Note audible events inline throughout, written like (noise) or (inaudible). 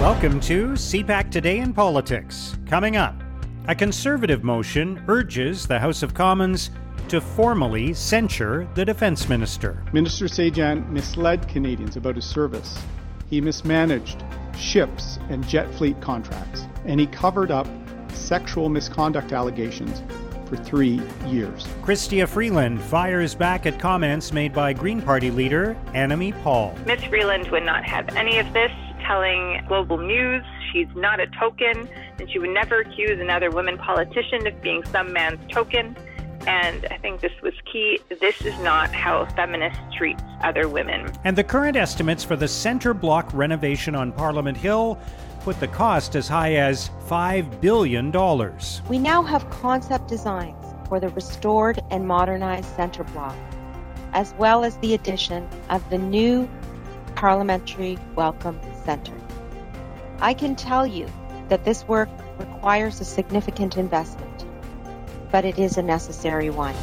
Welcome to CPAC Today in Politics. Coming up, a conservative motion urges the House of Commons to formally censure the defense minister. Minister Sajjan misled Canadians about his service. He mismanaged ships and jet fleet contracts, and he covered up sexual misconduct allegations for three years. Chrystia Freeland fires back at comments made by Green Party leader Annamie Paul. Ms. Freeland would not have any of this telling Global News she's not a token and she would never accuse another woman politician of being some man's token. And I think this was key. This is not how a feminist treats other women. And the current estimates for the center block renovation on Parliament Hill put the cost as high as $5 billion. We now have concept designs for the restored and modernized center block, as well as the addition of the new Parliamentary Welcome Center. I can tell you that this work requires a significant investment, but it is a necessary one.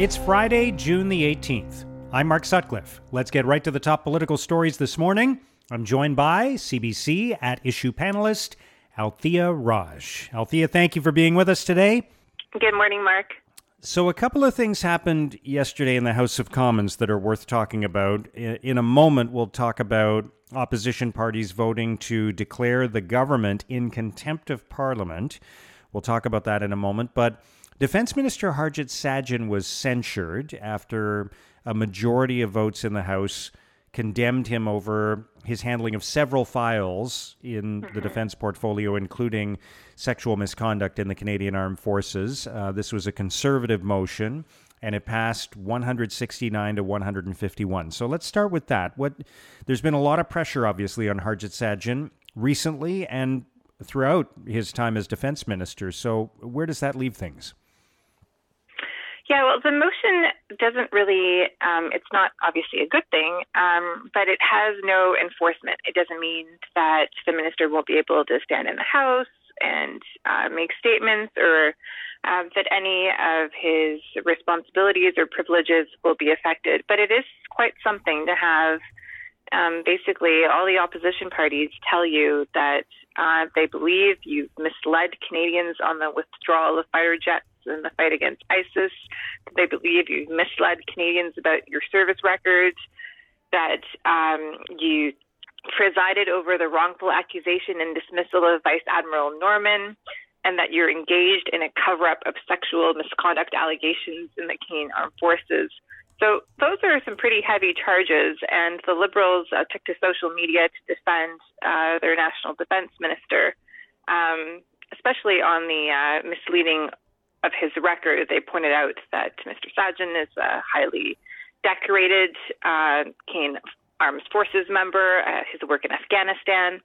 It's Friday, June the 18th. I'm Mark Sutcliffe. Let's get right to the top political stories this morning. I'm joined by CBC at issue panelist Althea Raj. Althea, thank you for being with us today. Good morning, Mark. So, a couple of things happened yesterday in the House of Commons that are worth talking about. In a moment, we'll talk about opposition parties voting to declare the government in contempt of Parliament. We'll talk about that in a moment. But Defense Minister Harjit Sajjan was censured after a majority of votes in the House condemned him over his handling of several files in mm-hmm. the defense portfolio, including sexual misconduct in the Canadian Armed Forces. Uh, this was a conservative motion, and it passed 169 to 151. So let's start with that. What there's been a lot of pressure, obviously, on Harjit Sajjan recently and throughout his time as defense minister. So where does that leave things? Yeah, well, the motion doesn't really, um, it's not obviously a good thing, um, but it has no enforcement. It doesn't mean that the minister won't be able to stand in the House and uh, make statements or uh, that any of his responsibilities or privileges will be affected. But it is quite something to have um, basically all the opposition parties tell you that uh, they believe you've misled Canadians on the withdrawal of fighter jets in the fight against ISIS. They believe you've misled Canadians about your service records, that um, you presided over the wrongful accusation and dismissal of Vice Admiral Norman, and that you're engaged in a cover up of sexual misconduct allegations in the Canadian Armed Forces. So those are some pretty heavy charges, and the Liberals uh, took to social media to defend uh, their national defense minister, um, especially on the uh, misleading of his record, they pointed out that Mr. Sajjan is a highly decorated uh, Canadian Armed Forces member, uh, his work in Afghanistan.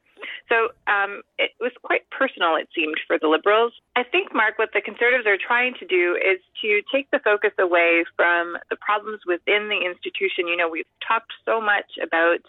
So um, it was quite personal, it seemed, for the Liberals. I think, Mark, what the Conservatives are trying to do is to take the focus away from the problems within the institution. You know, we've talked so much about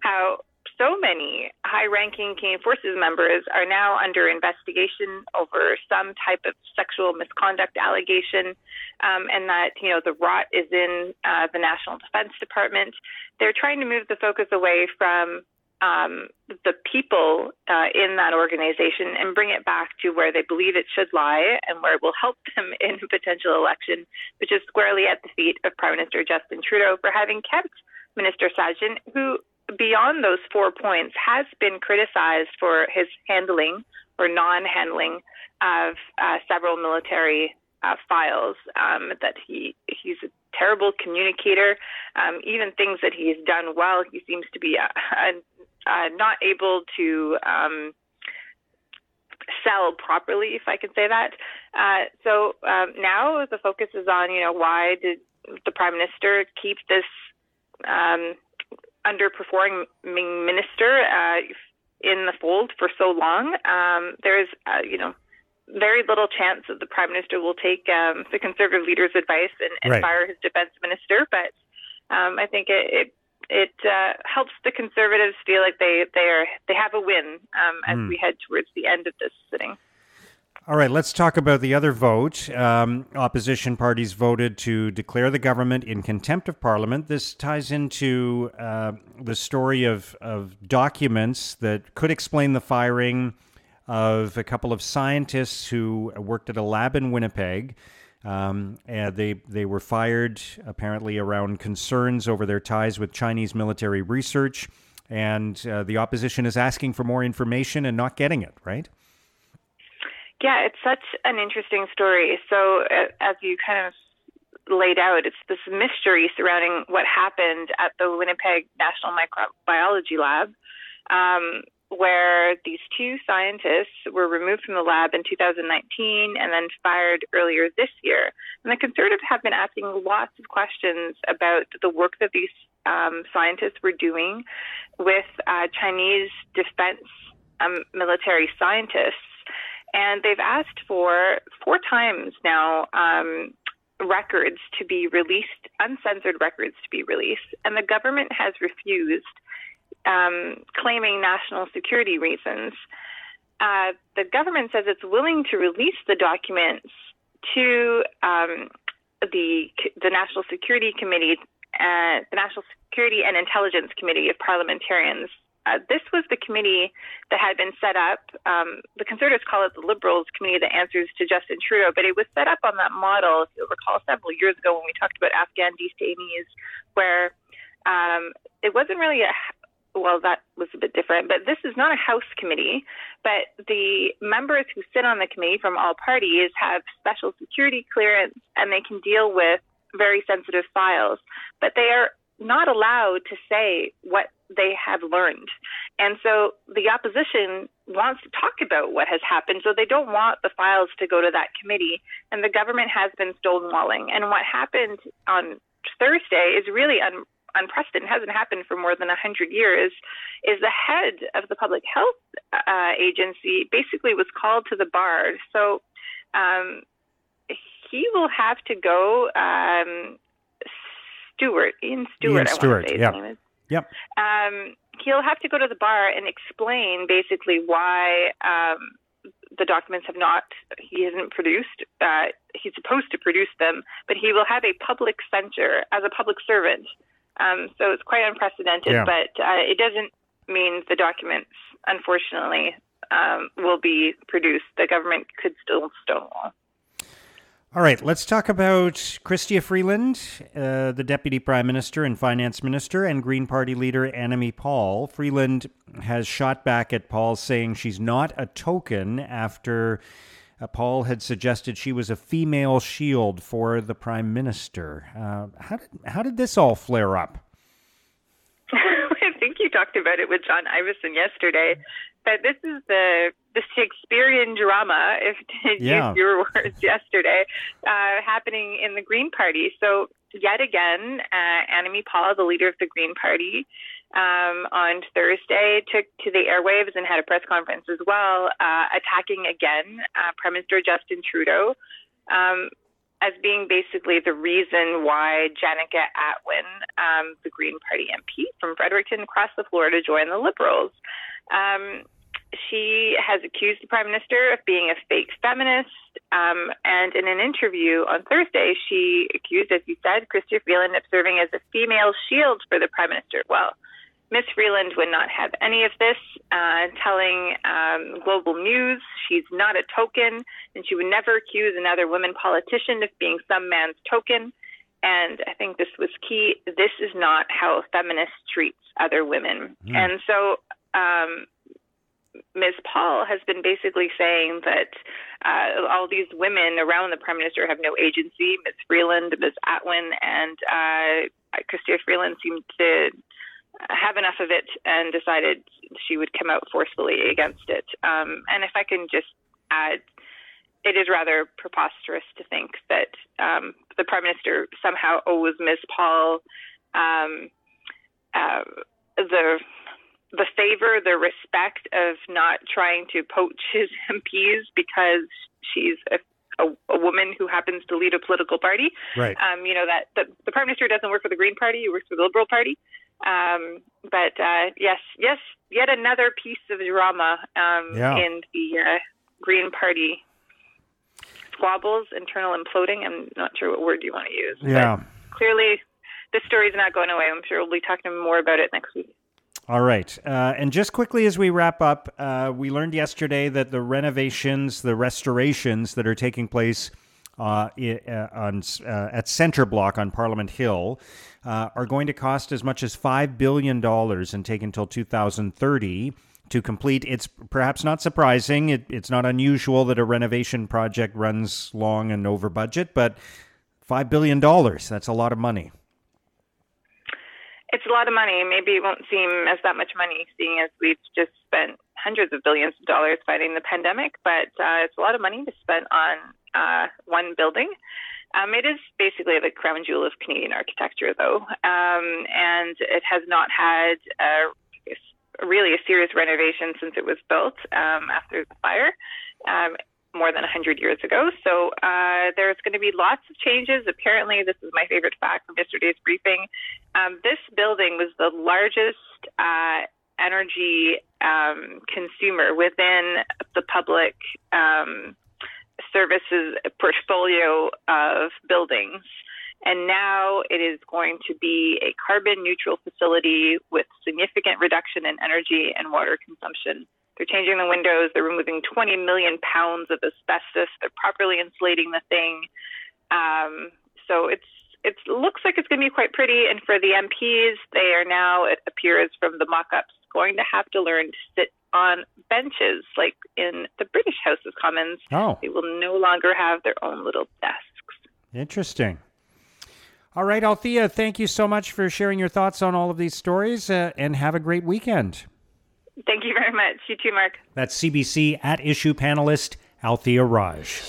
how so many high ranking Canadian Forces members are now under investigation over some type of sexual misconduct allegation, um, and that, you know, the rot is in uh, the National Defense Department. They're trying to move the focus away from um, the people uh, in that organization and bring it back to where they believe it should lie and where it will help (laughs) them in a potential election, which is squarely at the feet of Prime Minister Justin Trudeau for having kept Minister Sajjan, who beyond those four points, has been criticized for his handling or non handling of uh, several military uh, files. Um, that he he's a terrible communicator. Um, even things that he's done well, he seems to be uh, uh not able to. Um, sell properly, if I can say that. Uh, so um, now the focus is on, you know, why did the prime minister keep this um, underperforming minister uh, in the fold for so long. Um, there is, uh, you know, very little chance that the prime minister will take um, the conservative leader's advice and, and right. fire his defense minister. But um, I think it it, it uh, helps the conservatives feel like they they are they have a win um, as mm. we head towards the end of this sitting. All right, let's talk about the other vote. Um, opposition parties voted to declare the government in contempt of Parliament. This ties into uh, the story of, of documents that could explain the firing of a couple of scientists who worked at a lab in Winnipeg. Um, and they they were fired apparently around concerns over their ties with Chinese military research, and uh, the opposition is asking for more information and not getting it. Right? Yeah, it's such an interesting story. So, as you kind of laid out, it's this mystery surrounding what happened at the Winnipeg National Microbiology Lab. Um, where these two scientists were removed from the lab in 2019 and then fired earlier this year. And the Conservatives have been asking lots of questions about the work that these um, scientists were doing with uh, Chinese defense um, military scientists. And they've asked for four times now um, records to be released, uncensored records to be released. And the government has refused um, claiming national security reasons. Uh, the government says it's willing to release the documents to um, the the National Security Committee, uh, the National Security and Intelligence Committee of Parliamentarians. Uh, this was the committee that had been set up. Um, the Conservatives call it the Liberals Committee that answers to Justin Trudeau, but it was set up on that model, if you'll recall, several years ago when we talked about Afghan detainees, where um, it wasn't really a, well, that was a bit different, but this is not a House committee. But the members who sit on the committee from all parties have special security clearance and they can deal with very sensitive files. But they are not allowed to say what they have learned. And so the opposition wants to talk about what has happened. So they don't want the files to go to that committee. And the government has been stonewalling. And what happened on Thursday is really un- unprecedented, hasn't happened for more than 100 years, is the head of the public health uh, agency basically was called to the bar. So um, he will have to go, um, Stewart, Iain Stewart, Iain Stewart, yeah. Yep. Um, he'll have to go to the bar and explain basically why um, the documents have not, he hasn't produced. Uh, he's supposed to produce them, but he will have a public censure as a public servant um, so it's quite unprecedented, yeah. but uh, it doesn't mean the documents, unfortunately, um, will be produced. The government could still stonewall. All right, let's talk about Chrystia Freeland, uh, the Deputy Prime Minister and Finance Minister, and Green Party leader Annamie Paul. Freeland has shot back at Paul, saying she's not a token after uh, Paul had suggested she was a female shield for the prime minister. Uh, how did how did this all flare up? (laughs) I think you talked about it with John Ivison yesterday. But this is the the Shakespearean drama, if (laughs) to yeah. use your words (laughs) yesterday, uh, happening in the Green Party. So yet again, uh, Annamie Paul, the leader of the Green Party, um, on Thursday took to the airwaves and had a press conference as well, uh, attacking again uh, Prime Minister Justin Trudeau um, as being basically the reason why Jenica Atwin, um, the Green Party MP from Fredericton, crossed the floor to join the Liberals. Um, she has accused the prime minister of being a fake feminist. Um, and in an interview on Thursday, she accused, as you said, Chrystia Freeland of serving as a female shield for the prime minister. Well, Miss Freeland would not have any of this, uh, telling um, Global News she's not a token and she would never accuse another woman politician of being some man's token. And I think this was key. This is not how a feminist treats other women. Mm. And so um, Ms. Paul has been basically saying that uh, all these women around the prime minister have no agency. Ms. Freeland, Ms. Atwin, and uh, Chrystia Freeland seem to have enough of it and decided she would come out forcefully against it. Um, and if I can just add, it is rather preposterous to think that um, the prime minister somehow owes Ms. Paul um, uh, the the favor, the respect of not trying to poach his (laughs) MPs because she's a a, a, woman who happens to lead a political party. Right. Um, you know that the, the prime minister doesn't work for the Green Party; he works for the Liberal Party. Um, but uh, yes, yes, yet another piece of drama um, yeah. in the uh, Green Party. squabbles, internal imploding. I'm not sure what word you want to use. Yeah. clearly, this story is not going away. I'm sure we'll be talking more about it next week. All right. Uh, and just quickly as we wrap up, uh, we learned yesterday that the renovations, the restorations that are taking place uh, uh on, uh, at Center Block on Parliament Hill uh, are going to cost as much as $5 billion and take until 2030 to complete. It's perhaps not surprising. It, it's not unusual that a renovation project runs long and over budget, but $5 billion, that's a lot of money. It's a lot of money. Maybe it won't seem as that much money, seeing as we've just spent hundreds of billions of dollars fighting the pandemic, but uh, it's a lot of money to spend on uh, one building. Um, it is basically the crown jewel of Canadian architecture, though, um, and it has not had a really a serious renovation since it was built um, after the fire. More than 100 years ago. So uh, there's going to be lots of changes. Apparently, this is my favorite fact from yesterday's briefing. Um, this building was the largest uh, energy um, consumer within the public um, services portfolio of buildings. And now it is going to be a carbon neutral facility with significant reduction in energy and water consumption. They're changing the windows. They're removing 20 million pounds of asbestos. They're properly insulating the thing. Um, so it's it looks like it's going to be quite pretty. And for the MPs, they are now, it appears from the mock-ups, going to have to learn to sit on benches like in the British House of Commons. Oh. They will no longer have their own little desks. Interesting. All right, Althea, thank you so much for sharing your thoughts on all of these stories uh, and have a great weekend. Thank you very much. You too, Mark. That's CBC at issue panelist Althea Raj.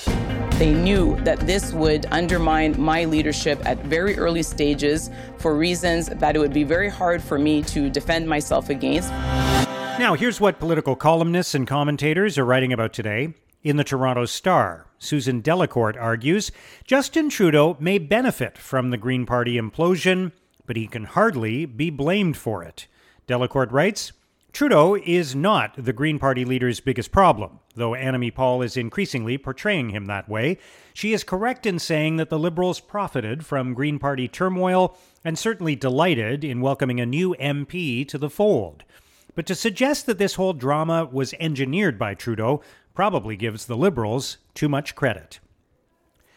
They knew that this would undermine my leadership at very early stages for reasons that it would be very hard for me to defend myself against. Now, here's what political columnists and commentators are writing about today. In the Toronto Star, Susan Delacourt argues Justin Trudeau may benefit from the Green Party implosion, but he can hardly be blamed for it. Delacourt writes Trudeau is not the Green Party leader's biggest problem, though Annamie Paul is increasingly portraying him that way. She is correct in saying that the Liberals profited from Green Party turmoil and certainly delighted in welcoming a new MP to the fold. But to suggest that this whole drama was engineered by Trudeau probably gives the Liberals too much credit.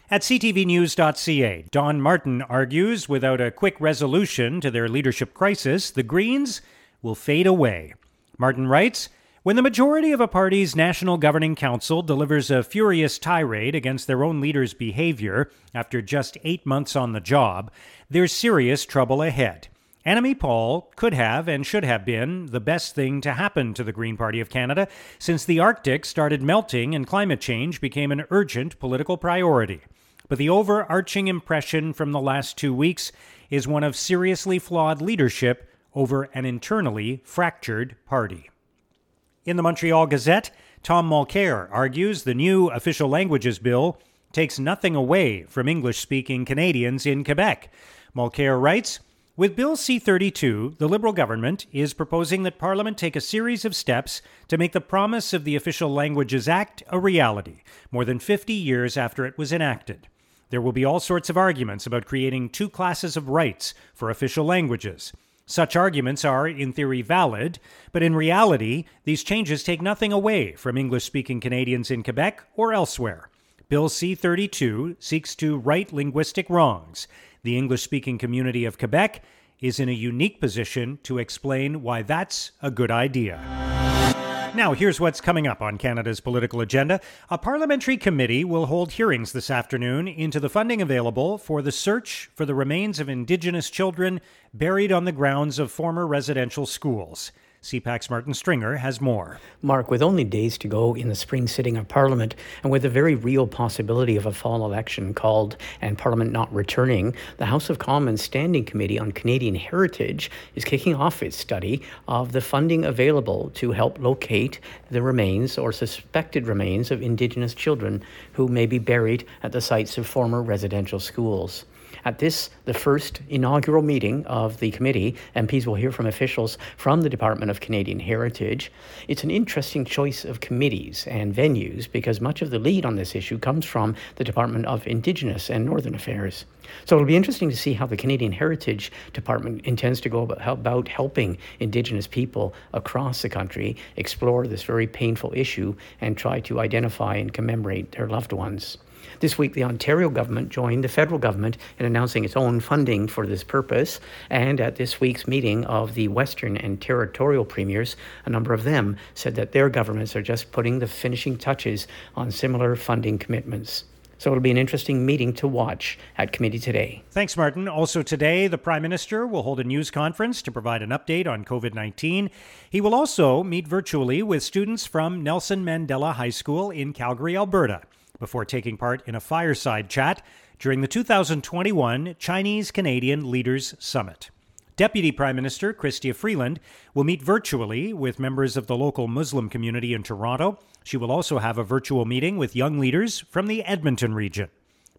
At ctvnews.ca, Don Martin argues without a quick resolution to their leadership crisis, the Greens will fade away. Martin writes When the majority of a party's National Governing Council delivers a furious tirade against their own leader's behavior after just eight months on the job, there's serious trouble ahead. Annamie Paul could have and should have been the best thing to happen to the Green Party of Canada since the Arctic started melting and climate change became an urgent political priority. But the overarching impression from the last two weeks is one of seriously flawed leadership over an internally fractured party. In the Montreal Gazette, Tom Mulcair argues the new official languages bill takes nothing away from English speaking Canadians in Quebec. Mulcair writes, with Bill C 32, the Liberal government is proposing that Parliament take a series of steps to make the promise of the Official Languages Act a reality, more than 50 years after it was enacted. There will be all sorts of arguments about creating two classes of rights for official languages. Such arguments are, in theory, valid, but in reality, these changes take nothing away from English speaking Canadians in Quebec or elsewhere. Bill C 32 seeks to right linguistic wrongs the English speaking community of Quebec is in a unique position to explain why that's a good idea. Now, here's what's coming up on Canada's political agenda. A parliamentary committee will hold hearings this afternoon into the funding available for the search for the remains of Indigenous children buried on the grounds of former residential schools. CPAC's Martin Stringer has more. Mark, with only days to go in the spring sitting of Parliament and with a very real possibility of a fall election called and Parliament not returning, the House of Commons Standing Committee on Canadian Heritage is kicking off its study of the funding available to help locate the remains or suspected remains of Indigenous children who may be buried at the sites of former residential schools. At this, the first inaugural meeting of the committee, MPs will hear from officials from the Department of Canadian Heritage. It's an interesting choice of committees and venues because much of the lead on this issue comes from the Department of Indigenous and Northern Affairs. So it'll be interesting to see how the Canadian Heritage Department intends to go about helping Indigenous people across the country explore this very painful issue and try to identify and commemorate their loved ones. This week, the Ontario government joined the federal government in announcing its own funding for this purpose. And at this week's meeting of the Western and territorial premiers, a number of them said that their governments are just putting the finishing touches on similar funding commitments. So it'll be an interesting meeting to watch at committee today. Thanks, Martin. Also, today, the Prime Minister will hold a news conference to provide an update on COVID 19. He will also meet virtually with students from Nelson Mandela High School in Calgary, Alberta, before taking part in a fireside chat during the 2021 Chinese Canadian Leaders Summit. Deputy Prime Minister Chrystia Freeland will meet virtually with members of the local Muslim community in Toronto. She will also have a virtual meeting with young leaders from the Edmonton region.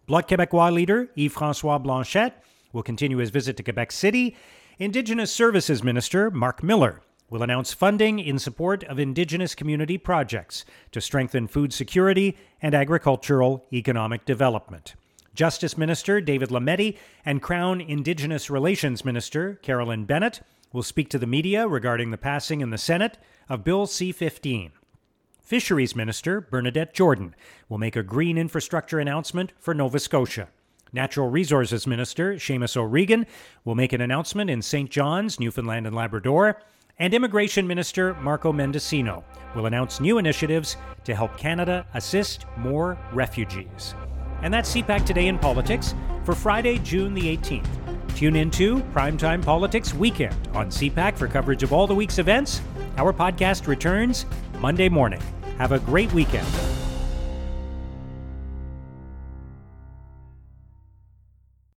Bloc Québécois leader Yves Francois Blanchet will continue his visit to Quebec City. Indigenous Services Minister Mark Miller will announce funding in support of Indigenous community projects to strengthen food security and agricultural economic development. Justice Minister David Lametti and Crown Indigenous Relations Minister Carolyn Bennett will speak to the media regarding the passing in the Senate of Bill C 15. Fisheries Minister Bernadette Jordan will make a green infrastructure announcement for Nova Scotia. Natural Resources Minister Seamus O'Regan will make an announcement in St. John's, Newfoundland and Labrador. And Immigration Minister Marco Mendicino will announce new initiatives to help Canada assist more refugees. And that's CPAC Today in Politics for Friday, June the 18th. Tune into Primetime Politics Weekend on CPAC for coverage of all the week's events. Our podcast returns Monday morning. Have a great weekend.